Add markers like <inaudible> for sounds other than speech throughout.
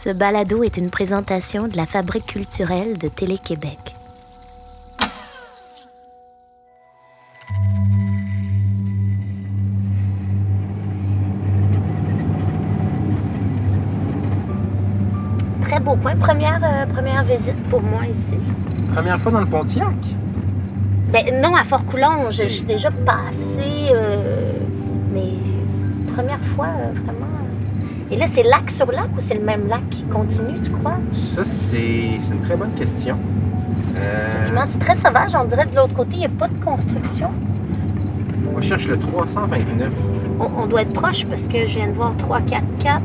Ce balado est une présentation de la Fabrique culturelle de Télé-Québec. Très beau point. Première, euh, première visite pour moi ici. Première fois dans le Pontiac? Ben, non, à Fort-Coulonge. Je suis déjà passée, euh, mais première fois, euh, vraiment. Et là, c'est lac sur lac ou c'est le même lac qui continue, tu crois? Ça, c'est une très bonne question. Euh, C'est vraiment très sauvage. On dirait de l'autre côté, il n'y a pas de construction. on cherche le 329. On, on doit être proche parce que je viens de voir 344.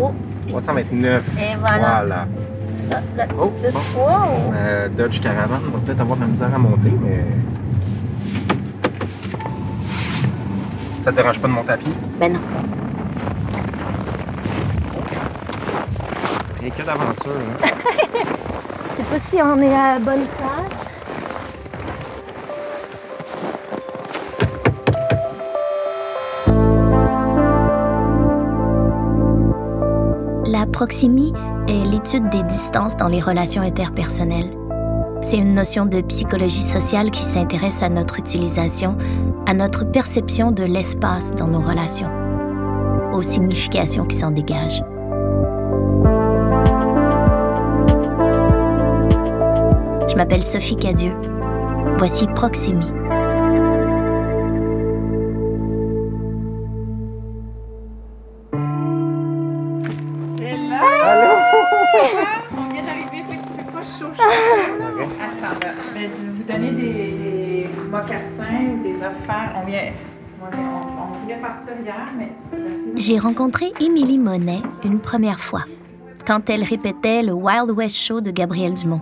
Oh, ici. 329. Et voilà. Voilà. Ça, la petite Oh, bon. Wow! Euh, Dodge Caravan va peut-être avoir de la misère à monter, mais. Ça te dérange pas de monter à pied? Ben non. Et que d'aventure, hein? <laughs> Je sais pas si on est à la bonne place. La proximie est l'étude des distances dans les relations interpersonnelles. C'est une notion de psychologie sociale qui s'intéresse à notre utilisation, à notre perception de l'espace dans nos relations, aux significations qui s'en dégagent. Je m'appelle Sophie Cadieux. Voici Proximie. J'ai rencontré Émilie Monet une première fois, quand elle répétait le Wild West Show de Gabriel Dumont,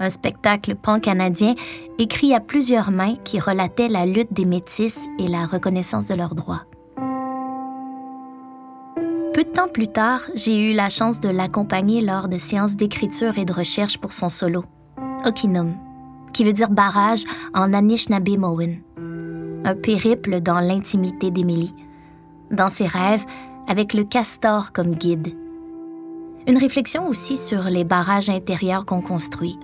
un spectacle pan-canadien écrit à plusieurs mains qui relatait la lutte des métis et la reconnaissance de leurs droits. Peu de temps plus tard, j'ai eu la chance de l'accompagner lors de séances d'écriture et de recherche pour son solo, Okinum, qui veut dire barrage en Anishinaabe-Mowen. Un périple dans l'intimité d'Émilie dans ses rêves, avec le castor comme guide. Une réflexion aussi sur les barrages intérieurs qu'on construit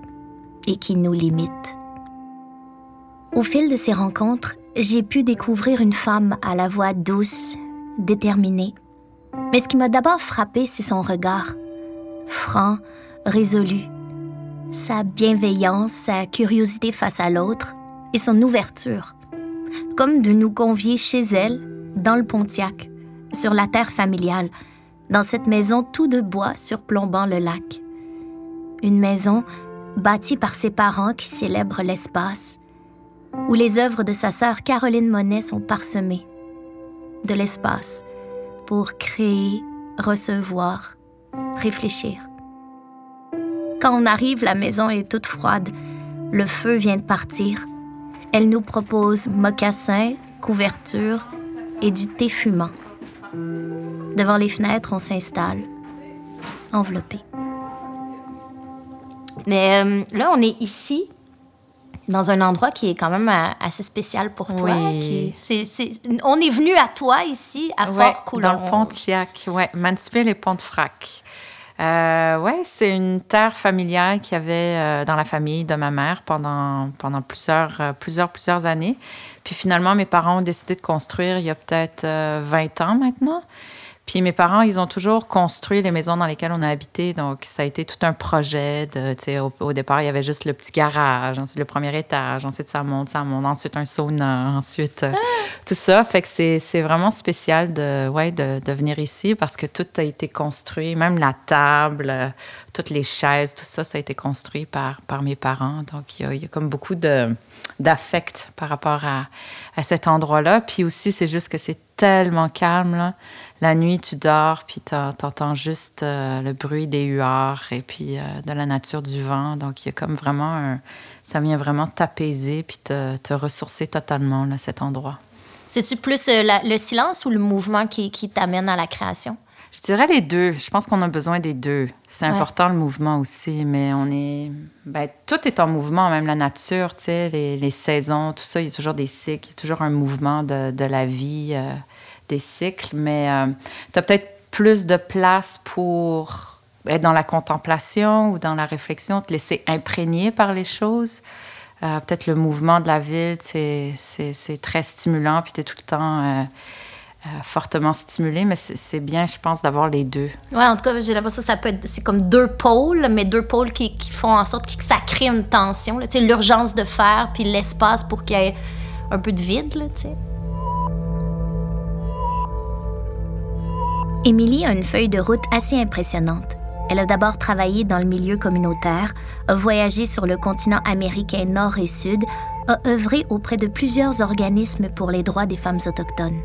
et qui nous limitent. Au fil de ces rencontres, j'ai pu découvrir une femme à la voix douce, déterminée. Mais ce qui m'a d'abord frappé, c'est son regard, franc, résolu, sa bienveillance, sa curiosité face à l'autre et son ouverture, comme de nous convier chez elle dans le Pontiac, sur la terre familiale, dans cette maison tout de bois surplombant le lac. Une maison bâtie par ses parents qui célèbrent l'espace, où les œuvres de sa sœur Caroline Monet sont parsemées. De l'espace pour créer, recevoir, réfléchir. Quand on arrive, la maison est toute froide. Le feu vient de partir. Elle nous propose mocassins, couverture et du thé fumant. Devant les fenêtres, on s'installe, enveloppé. Mais euh, là, on est ici, dans un endroit qui est quand même euh, assez spécial pour toi. Oui. qui- on est venu à toi ici, à Ouais, Fort-Coulonge. dans le Pontiac, ouais, Mansfield et Pontefract. Euh, ouais, c'est une terre familiale qu'il y avait euh, dans la famille de ma mère pendant, pendant plusieurs, euh, plusieurs, plusieurs années. Puis finalement, mes parents ont décidé de construire il y a peut-être euh, 20 ans maintenant. Puis mes parents, ils ont toujours construit les maisons dans lesquelles on a habité. Donc, ça a été tout un projet. Au, départ, il y avait juste le petit garage, ensuite le premier étage, ensuite ça monte, ça monte, ensuite un sauna, <laughs> ensuite euh, tout ça. Fait que c'est vraiment spécial de, ouais, de venir ici parce que tout a été construit, même la table, euh, toutes les chaises, tout ça, ça a été construit par, par mes parents. Donc, il y a, comme beaucoup d'affect par rapport à, à cet endroit-là. Puis aussi, c'est juste que c'est tellement calme. La nuit, tu dors, puis t'en- t'entends juste euh, le bruit des huards et puis euh, de la nature du vent. Donc, il y a comme vraiment un... Ça vient vraiment t'apaiser puis te, te ressourcer totalement, là, cet endroit. C'est-tu plus euh, le silence ou le mouvement qui, qui t'amène à la création? Je dirais les deux. Je pense qu'on a besoin des deux. C'est Ouais. important le mouvement aussi, mais on est Ben, tout est en mouvement, même la nature, tu sais, les, les, saisons, tout ça, il y a toujours des cycles, il y a toujours un mouvement de, de la vie, euh, des cycles, mais euh, tu as peut-être plus de place pour être dans la contemplation ou dans la réflexion, te laisser imprégner par les choses. Euh, peut-être le mouvement de la ville, c'est très stimulant, puis tu es tout le temps euh, fortement stimulé, mais c'est bien, je pense, d'avoir les deux. Oui, en tout cas, j'ai l'impression que ça peut être, c'est comme deux pôles, mais deux pôles qui, qui font en sorte que ça crée une tension. Tu sais, l'urgence de faire, puis l'espace pour qu'il y ait un peu de vide, là, tu sais. Émilie a une feuille de route assez impressionnante. Elle a d'abord travaillé dans le milieu communautaire, a voyagé sur le continent américain nord et sud, a œuvré auprès de plusieurs organismes pour les droits des femmes autochtones.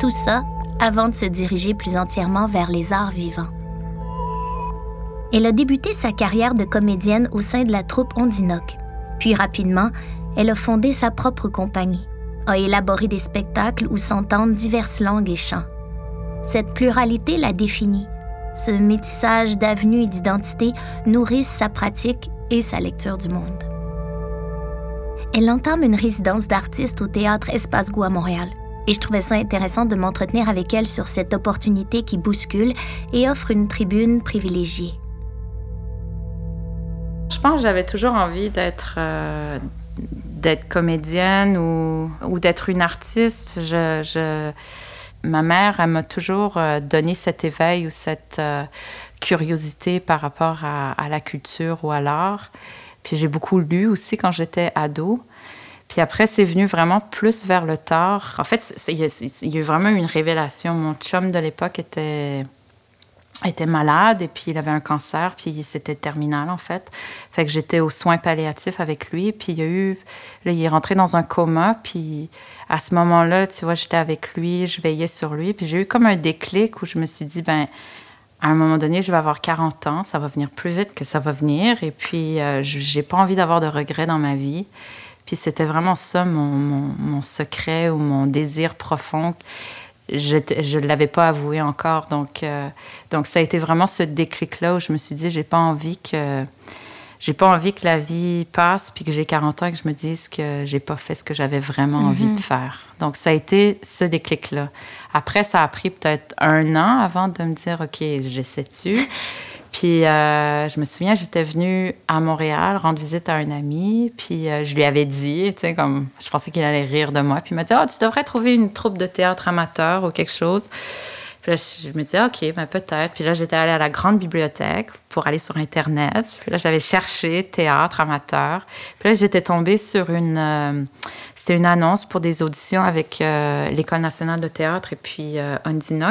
Tout ça avant de se diriger plus entièrement vers les arts vivants. Elle a débuté sa carrière de comédienne au sein de la troupe Ondinoc. Puis rapidement, elle a fondé sa propre compagnie, a élaboré des spectacles où s'entendent diverses langues et chants. Cette pluralité la définit. Ce métissage d'avenues et d'identités nourrissent sa pratique et sa lecture du monde. Elle entame une résidence d'artiste au théâtre Espace Goût à Montréal et je trouvais ça intéressant de m'entretenir avec elle sur cette opportunité qui bouscule et offre une tribune privilégiée. Je pense que j'avais toujours envie d'être euh, comédienne ou, d'être une artiste. Ma mère, elle m'a toujours euh, donné cet éveil ou cette euh, curiosité par rapport à la culture ou à l'art. Puis j'ai beaucoup lu aussi quand j'étais ado. Puis après, c'est venu vraiment plus vers le tard. En fait, il y, a eu vraiment une révélation. Mon chum de l'époque était, était malade et puis il avait un cancer, puis c'était terminal en fait. Fait que j'étais aux soins palliatifs avec lui. Puis il y a eu. Là, il est rentré dans un coma. Puis à ce moment-là, tu vois, j'étais avec lui, je veillais sur lui. Puis j'ai eu comme un déclic où je me suis dit, ben à un moment donné, je vais avoir 40 ans, ça va venir plus vite que ça va venir. Et puis, euh, j'ai pas envie d'avoir de regrets dans ma vie. Puis c'était vraiment ça mon, secret ou mon désir profond. Je ne l'avais pas avoué encore. Donc, euh, donc ça a été vraiment ce déclic-là où je me suis dit, j'ai pas envie que j'ai pas envie que la vie passe puis que j'ai 40 ans et que je me dise que j'ai pas fait ce que j'avais vraiment envie de mhm. faire. Donc ça a été ce déclic-là. Après, ça a pris peut-être un an avant de me dire, OK, j'essaie-tu? <laughs> Puis euh, je me souviens, j'étais venue à Montréal rendre visite à un ami, puis euh, je lui avais dit, tu comme je pensais qu'il allait rire de moi, puis il m'a dit, oh, tu devrais trouver une troupe de théâtre amateur ou quelque chose. Puis là, je me disais, OK, ben peut-être. Puis là, j'étais allée à la grande bibliothèque pour aller sur Internet. Puis là, j'avais cherché théâtre amateur. Puis là, j'étais tombée sur une. Euh, c'était une annonce pour des auditions avec euh, l'École nationale de théâtre et puis euh,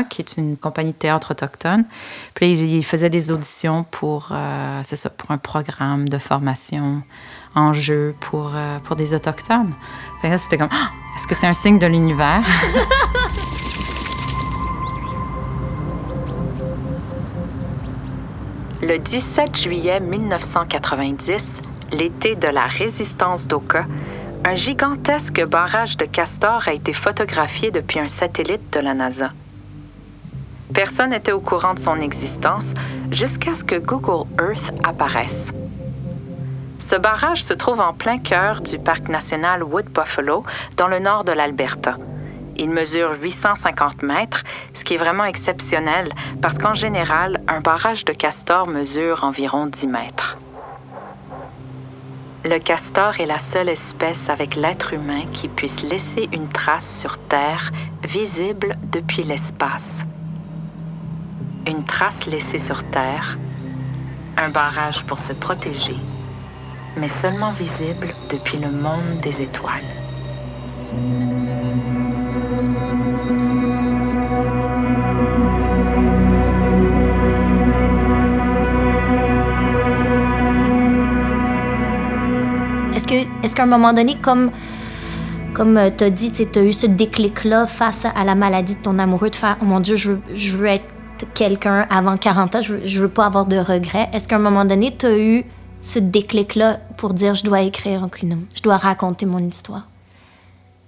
qui est une compagnie de théâtre autochtone. Puis là, ils faisaient des auditions pour, euh, ça, pour un programme de formation en jeu pour, pour des autochtones. C'était comme, <gasps> est-ce que c'est un signe de l'univers? <laughs> Le 17 juillet 1990, l'été de la résistance d'Oka, un gigantesque barrage de castors a été photographié depuis un satellite de la NASA. Personne n'était au courant de son existence jusqu'à ce que Google Earth apparaisse. Ce barrage se trouve en plein cœur du parc national Wood Buffalo, dans le nord de l'Alberta. Il mesure 850 mètres, ce qui est vraiment exceptionnel parce qu'en général, un barrage de castor mesure environ 10 mètres. Le castor est la seule espèce avec l'être humain qui puisse laisser une trace sur Terre visible depuis l'espace. Une trace laissée sur Terre, un barrage pour se protéger, mais seulement visible depuis le monde des étoiles. Est-ce qu'à un moment donné, comme, comme euh, tu as dit, tu as eu ce déclic-là face à la maladie de ton amoureux, de faire Oh mon Dieu, je veux, être quelqu'un avant 40 ans, je veux, veux pas avoir de regrets. Est-ce qu'à un moment donné, tu as eu ce déclic-là pour dire Je dois écrire un Clinum, je dois raconter mon histoire?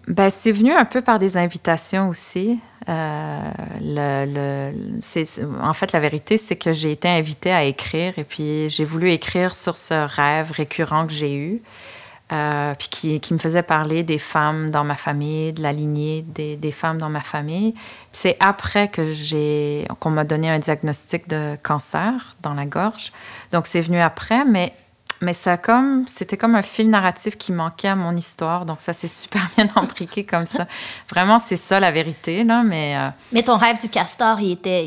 Ben, c'est venu un peu par des invitations aussi. Euh, en fait, la vérité, c'est que j'ai été invitée à écrire et puis j'ai voulu écrire sur ce rêve récurrent que j'ai eu, euh, puis qui, me faisait parler des femmes dans ma famille, de la lignée des, des femmes dans ma famille. c'est après que j'ai qu'on m'a donné un diagnostic de cancer dans la gorge. Donc c'est venu après, mais mais ça comme c'était comme un fil narratif qui manquait à mon histoire donc ça s'est super <laughs> bien embriqué comme ça. Vraiment c'est ça la vérité là mais euh, mais ton rêve du castor il était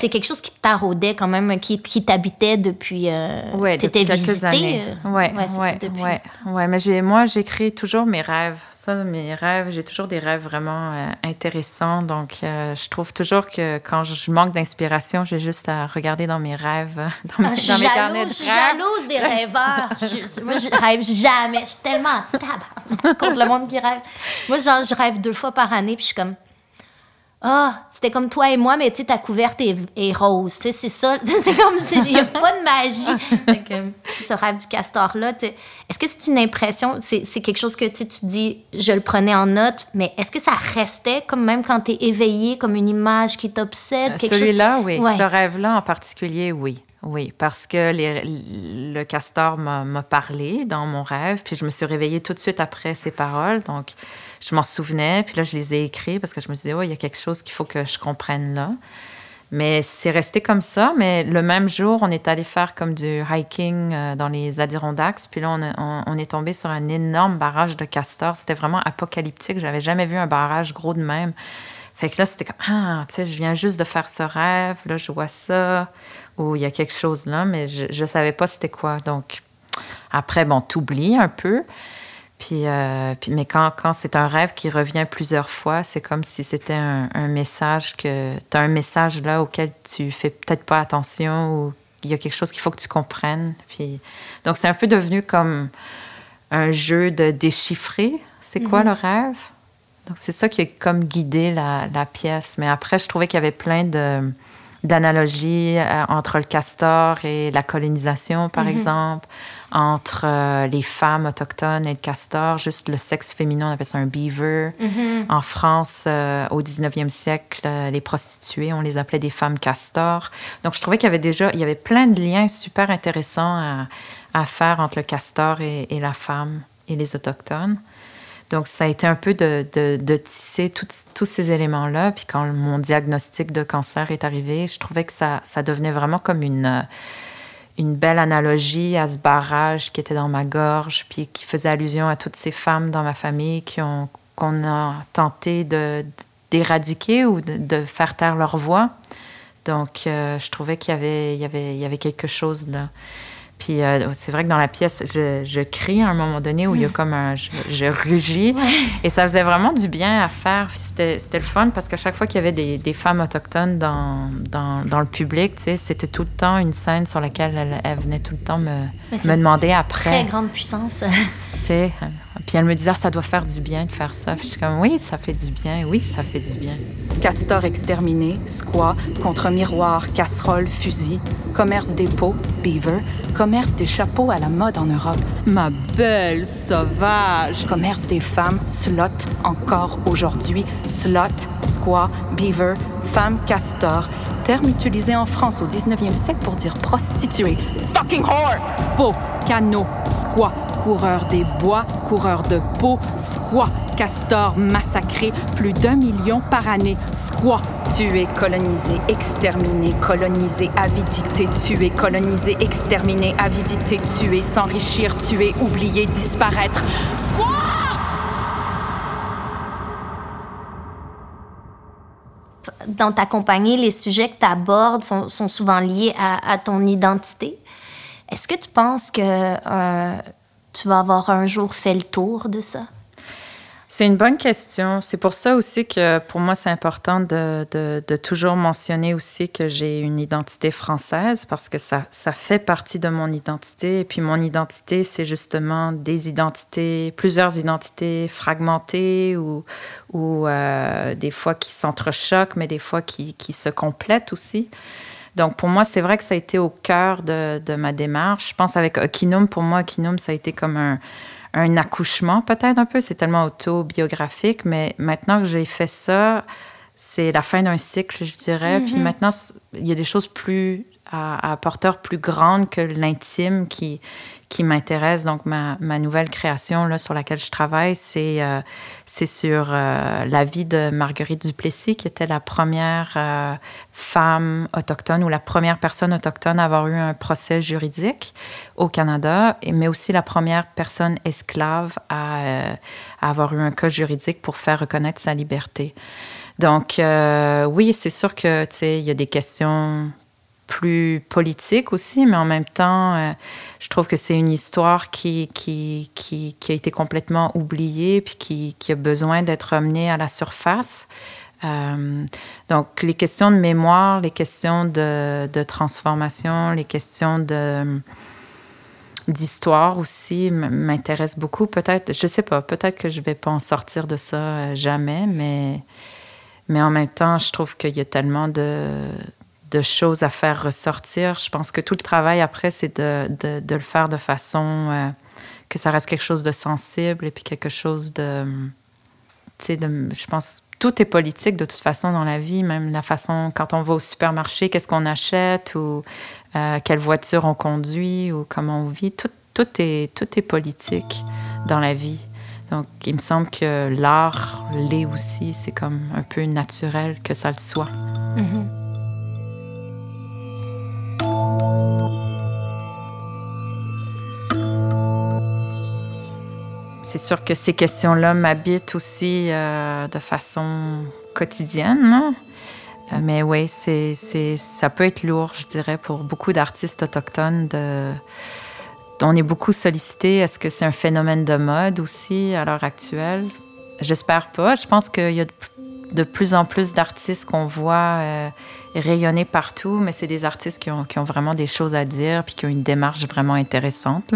c'est quelque chose qui taraudait quand même qui, qui t'habitait depuis euh, ouais, étais quelques années. euh, ouais ouais ouais, ouais, mais j'ai moi j'écris toujours mes rêves mes rêves, j'ai toujours des rêves vraiment euh, intéressants. Donc, euh, je trouve toujours que quand je manque d'inspiration, j'ai juste à regarder dans mes rêves, <laughs> dans, mes, ah, mes carnets de rêves. <laughs> Je suis jalouse des rêveurs. je, moi, je rêve jamais. Je suis tellement contre le monde qui rêve. Moi, genre, je rêve deux fois par année, puis je suis comme ah, c'était comme toi et moi, mais tu sais, ta couverte est, rose. Tu sais, c'est ça. <laughs> C'est comme, il n'y a pas de magie. <laughs> ce rêve du castor-là, est-ce que c'est une impression, c'est quelque chose que tu dis, je le prenais en note, mais est-ce que ça restait comme même quand tu es éveillé, comme une image qui t'obsède? Celui-là, oui. Ce rêve-là en particulier, oui. Oui, parce que le castor m'a parlé dans mon rêve, puis je me suis réveillée tout de suite après ces paroles. Donc, je m'en souvenais, puis là, je les ai écrits parce que je me disais, oh, il y a quelque chose qu'il faut que je comprenne là. Mais c'est resté comme ça. Mais le même jour, on est allé faire comme du hiking euh, dans les Adirondacks. Puis là, on, on, est tombé sur un énorme barrage de castors. C'était vraiment apocalyptique. J'avais jamais vu un barrage gros de même. Fait que là, c'était comme, ah, tu sais, je viens juste de faire ce rêve. Là, je vois ça. Ou il y a quelque chose là, mais je ne savais pas c'était quoi. Donc, après, bon, t'oublies un peu. Puis, euh, puis, mais quand, quand c'est un rêve qui revient plusieurs fois, c'est comme si c'était un, message que tu as un message là auquel tu fais peut-être pas attention ou il y a quelque chose qu'il faut que tu comprennes. Puis, donc c'est un peu devenu comme un jeu de déchiffrer. C'est quoi mhm. le rêve? Donc c'est ça qui a comme guidé la, la, pièce. Mais après, je trouvais qu'il y avait plein de d'analogies euh, entre le castor et la colonisation, par mhm. exemple entre euh, les femmes autochtones et le castor, juste le sexe féminin, on appelle ça un beaver. Mm-hmm. En France, euh, au 19e siècle, les prostituées, on les appelait des femmes castors. Donc, je trouvais qu'il y avait déjà, il y avait plein de liens super intéressants à, à faire entre le castor et, la femme et les autochtones. Donc, ça a été un peu de, tisser tous ces éléments-là. Puis quand mon diagnostic de cancer est arrivé, je trouvais que ça, devenait vraiment comme une belle analogie à ce barrage qui était dans ma gorge, puis qui faisait allusion à toutes ces femmes dans ma famille qui ont qu'on a tenté de d'éradiquer ou de, faire taire leur voix. Donc, euh, je trouvais qu'il y avait, y avait quelque chose là. Puis euh, c'est vrai que dans la pièce, je, je, crie à un moment donné où il y a comme un. Je, rugis. Et ça faisait vraiment du bien à faire. C'était le fun parce qu'à chaque fois qu'il y avait des, des, femmes autochtones dans, dans, dans le public, c'était tout le temps une scène sur laquelle elle, elle venait tout le temps me, me demander après. Très grande puissance. tu sais, puis elle me disait, ah, ça doit faire du bien de faire ça. Puis je suis comme, oui, ça fait du bien, oui, ça fait du bien. Castor exterminé, squat, contre-miroir, casserole, fusil, commerce des pots, beaver, commerce des chapeaux à la mode en Europe. Ma belle sauvage! Commerce des femmes, slot, encore aujourd'hui, slot, squat, beaver, femme castor, terme utilisé en France au 19e siècle pour dire prostituée. Fucking whore! Pot, canot, squat, coureur des bois, coureur de peau, squat, castor massacré, plus d'un million par année, squat, tué, colonisé, exterminé, colonisé, avidité, tué, colonisé, exterminé, avidité, tué, s'enrichir, tuer, oublier, disparaître. Dans ta compagnie, les sujets que tu abordes sont, souvent liés à, à ton identité. Est-ce que tu penses que euh, tu vas avoir un jour fait le tour de ça? C'est une bonne question. C'est pour ça aussi que pour moi, c'est important de, de, toujours mentionner aussi que j'ai une identité française parce que ça, ça fait partie de mon identité. Et puis mon identité, c'est justement des identités, plusieurs identités fragmentées ou, ou euh, des fois qui s'entrechoquent, mais des fois qui, qui se complètent aussi. Donc, pour moi, c'est vrai que ça a été au cœur de, de, ma démarche. Je pense avec Okinum, pour moi, Okinum, ça a été comme un, un accouchement, peut-être un peu. C'est tellement autobiographique, mais maintenant que j'ai fait ça, c'est la fin d'un cycle, je dirais. Puis Mhm. maintenant, il y a des choses plus à, à porteur plus grandes que l'intime qui, qui m'intéresse. Donc, ma, ma nouvelle création là, sur laquelle je travaille, c'est euh, sur euh, la vie de Marguerite Duplessis, qui était la première euh, femme autochtone ou la première personne autochtone à avoir eu un procès juridique au Canada, mais aussi la première personne esclave à, euh, à avoir eu un cas juridique pour faire reconnaître sa liberté. Donc, oui, c'est sûr que, tu sais, il y a des questions plus politiques aussi, mais en même temps, euh, je trouve que c'est une histoire qui, qui, qui, a été complètement oubliée puis qui, qui a besoin d'être amenée à la surface. Euh, donc, les questions de mémoire, les questions de, de transformation, les questions de d'histoire aussi m'intéressent beaucoup. Peut-être, je sais pas, peut-être que je vais pas en sortir de ça euh, jamais, mais, mais en même temps, je trouve qu'il y a tellement de, de choses à faire ressortir. Je pense que tout le travail après, c'est de, de, le faire de façon euh, que ça reste quelque chose de sensible et puis quelque chose de. Tu sais, je pense tout est politique de toute façon dans la vie, même la façon quand on va au supermarché, qu'est-ce qu'on achète ou euh, quelle voiture on conduit ou comment on vit. Tout, tout, est, tout est politique dans la vie. Donc, il me semble que l'art l'est aussi. C'est comme un peu naturel que ça le soit. Mhm. C'est sûr que ces questions-là m'habitent aussi euh, de façon quotidienne. Euh, Mais oui, c'est, ça peut être lourd, je dirais, pour beaucoup d'artistes autochtones. On est beaucoup sollicité. Est-ce que c'est un phénomène de mode aussi à l'heure actuelle? J'espère pas. Je pense qu'il y a de, plus en plus d'artistes qu'on voit euh, rayonner partout, mais c'est des artistes qui ont, vraiment des choses à dire puis qui ont une démarche vraiment intéressante.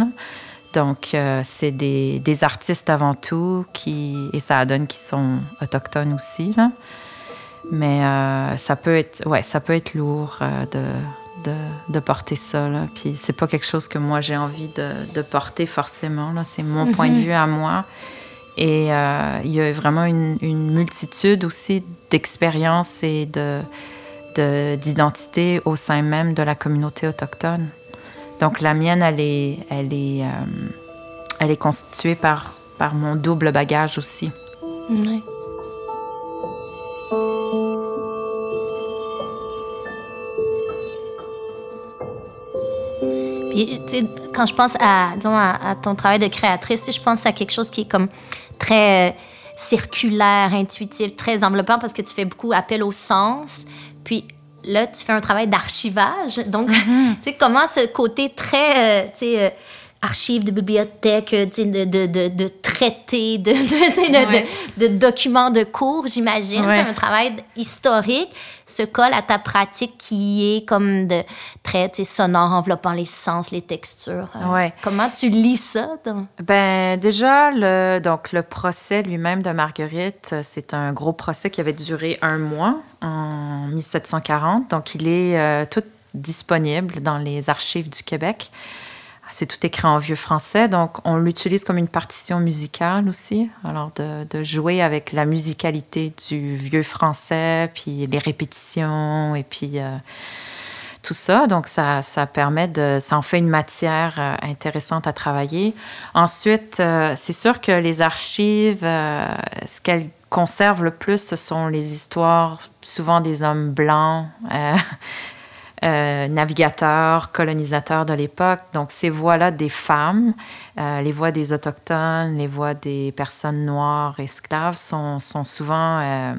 Donc, euh, c'est des, des artistes avant tout, qui, et ça donne qu'ils sont autochtones aussi. Là. Mais euh, ça, peut être, ouais, ça peut être lourd euh, de, de, de porter ça. Là. Puis, c'est pas quelque chose que moi j'ai envie de, de porter forcément. Là. C'est mon point de vue à moi. Et il y a vraiment une, une multitude aussi d'expériences et de, de- d'identités au sein même de la communauté autochtone. Donc la mienne, elle est, elle est, euh, elle est constituée par, par mon double bagage aussi. Ouais. Puis, quand je pense à, ton travail de créatrice, je pense à quelque chose qui est comme très euh, circulaire, intuitif, très enveloppant parce que tu fais beaucoup appel au sens. Là, tu fais un travail d'archivage. Donc, tu sais, comment ce côté très, euh, tu sais, euh, archives de bibliothèque, euh, de, de, de, de traités, de, de, Ouais. documents de cours, j'imagine. Ouais. Un travail historique se colle à ta pratique qui est comme de très sonore, enveloppant les sens, les textures. Euh, Ouais. Comment tu lis ça? dans- Ben déjà, le, donc, le procès lui-même de Marguerite, euh, c'est un gros procès qui avait duré un mois en 1740. Donc, il est euh, tout disponible dans les archives du Québec. C'est tout écrit en vieux français, donc on l'utilise comme une partition musicale aussi. Alors, de, jouer avec la musicalité du vieux français, puis les répétitions, et puis euh, tout ça. Donc, ça, ça permet de. Ça en fait une matière euh, intéressante à travailler. Ensuite, euh, c'est sûr que les archives, ce qu'elles conservent le plus, ce sont les histoires, souvent des hommes blancs. Euh, navigateurs, colonisateurs de l'époque. Donc, ces voix-là des femmes, euh, les voix des Autochtones, les voix des personnes noires, esclaves, sont, souvent euh,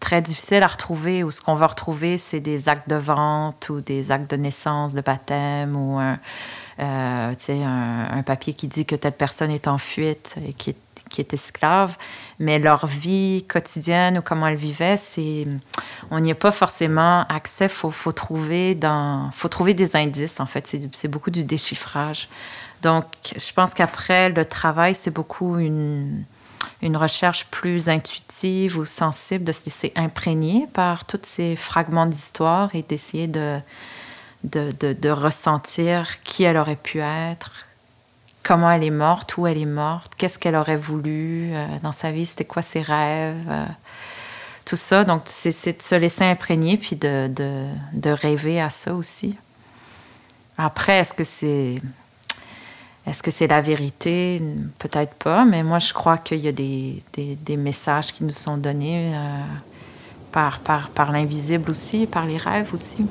très difficiles à retrouver. Ou ce qu'on va retrouver, c'est des actes de vente ou des actes de naissance, de baptême ou un, un papier qui dit que telle personne est en fuite et qui est qui est esclave, mais leur vie quotidienne ou comment elles vivaient, c'est on n'y a pas forcément accès. Faut faut trouver faut trouver des indices en fait. C'est beaucoup du déchiffrage. Donc je pense qu'après le travail, c'est beaucoup une une recherche plus intuitive ou sensible de se laisser imprégner par tous ces fragments d'histoire et d'essayer de de, de, de ressentir qui elle aurait pu être, comment elle est morte, où elle est morte, qu'est-ce qu'elle aurait voulu euh, dans sa vie, c'était quoi ses rêves. euh, tout ça. Donc, c'est de se laisser imprégner puis de, de, rêver à ça aussi. Après, est-ce que c'est. Est-ce que c'est la vérité? Peut-être pas, mais moi, je crois qu'il y a des, des, messages qui nous sont donnés euh, par, par, par l'invisible aussi, par les rêves aussi.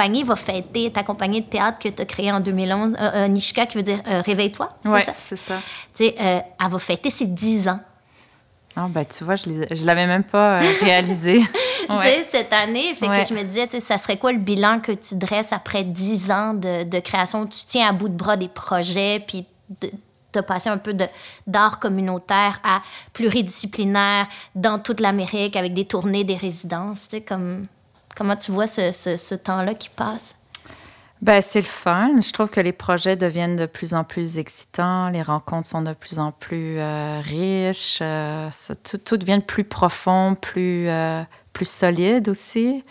Compagnie va fêter, ta compagnie de théâtre que tu as créée en 2011, euh, euh, Nishka, qui veut dire euh, Réveille-toi. Oui, c'est ça. Tu sais, elle va fêter ses 10 ans. Ah, ben, tu vois, je ne l'avais même pas <laughs> réalisé. cette année, fait que je me disais, ça serait quoi le bilan que tu dresses après 10 ans de, de création? Tu tiens à bout de bras des projets, puis tu as passé un peu d'art communautaire à pluridisciplinaire dans toute l'Amérique avec des tournées, des résidences, tu sais, comme... Comment tu vois ce, ce, temps-là qui passe? Ben, c'est le fun. Je trouve que les projets deviennent de plus en plus excitants, les rencontres sont de plus en plus euh, riches, euh, tout, devient plus profond, plus, euh, plus solide aussi.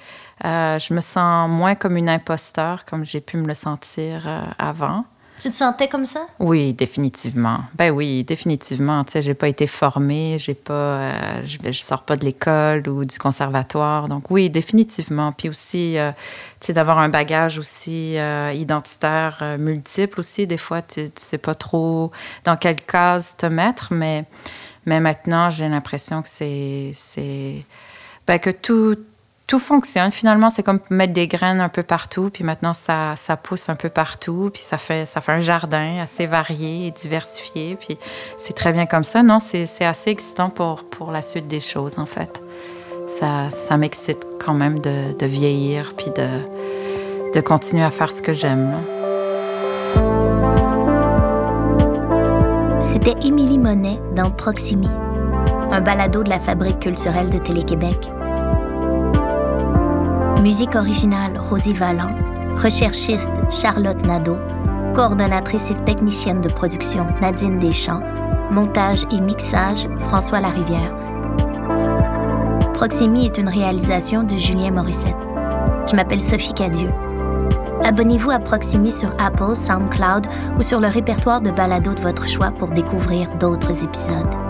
je me sens moins comme une imposteur, comme j'ai pu me le sentir avant. Tu te sentais comme ça? Oui, définitivement. Ben oui, définitivement. Tu sais, j'ai pas été formée, j'ai pas, euh, je, je, sors pas de l'école ou du conservatoire. Donc oui, définitivement. Puis aussi, euh, tu sais, d'avoir un bagage aussi euh, identitaire multiple aussi. Des fois, tu, tu sais pas trop dans quelle case te mettre, mais, mais maintenant, j'ai l'impression que c'est, c'est, ben, que tout, tout fonctionne. Finalement, c'est comme mettre des graines un peu partout, puis maintenant, ça, ça pousse un peu partout, puis ça fait, ça fait un jardin assez varié et diversifié, puis c'est très bien comme ça. Non, c'est assez excitant pour, pour la suite des choses, en fait. Ça, ça m'excite quand même de, vieillir, puis de, de continuer à faire ce que j'aime. C'était Émilie Monet dans Proximi, un balado de la Fabrique culturelle de Télé-Québec. Musique originale Rosie Vallant. Recherchiste Charlotte Nadeau. Coordonnatrice et technicienne de production Nadine Deschamps. Montage et mixage François Larivière. Proximi est une réalisation de Julien Morissette. Je m'appelle Sophie Cadieux. Abonnez-vous à Proximi sur Apple, SoundCloud ou sur le répertoire de balado de votre choix pour découvrir d'autres épisodes.